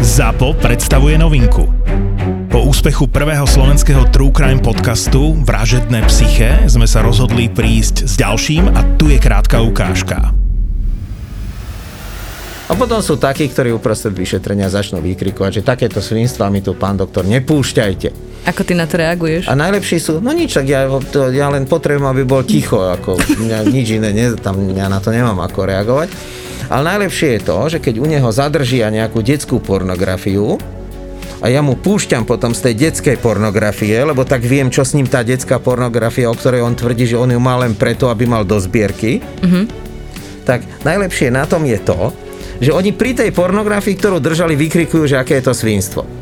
ZAPO predstavuje novinku. Po úspechu prvého slovenského True Crime podcastu Vražedné psyché sme sa rozhodli prísť s ďalším a tu je krátka ukážka. A potom sú takí, ktorí uprostred vyšetrenia začnú vykrikovať, že takéto svinstva mi tu, pán doktor, nepúšťajte. Ako ty na to reaguješ? A najlepší sú, no nič, tak ja, to, ja len potrebujem, aby bol ticho, ako mňa, nič iné, ne, tam ja na to nemám ako reagovať. Ale najlepšie je to, že keď u neho zadržia nejakú detskú pornografiu, a ja mu púšťam potom z tej detskej pornografie, lebo tak viem, čo s ním tá detská pornografia, o ktorej on tvrdí, že on ju má len preto, aby mal do zbierky, mm-hmm. tak najlepšie na tom je to, že oni pri tej pornografii, ktorú držali, vykrikujú, že aké je to svinstvo.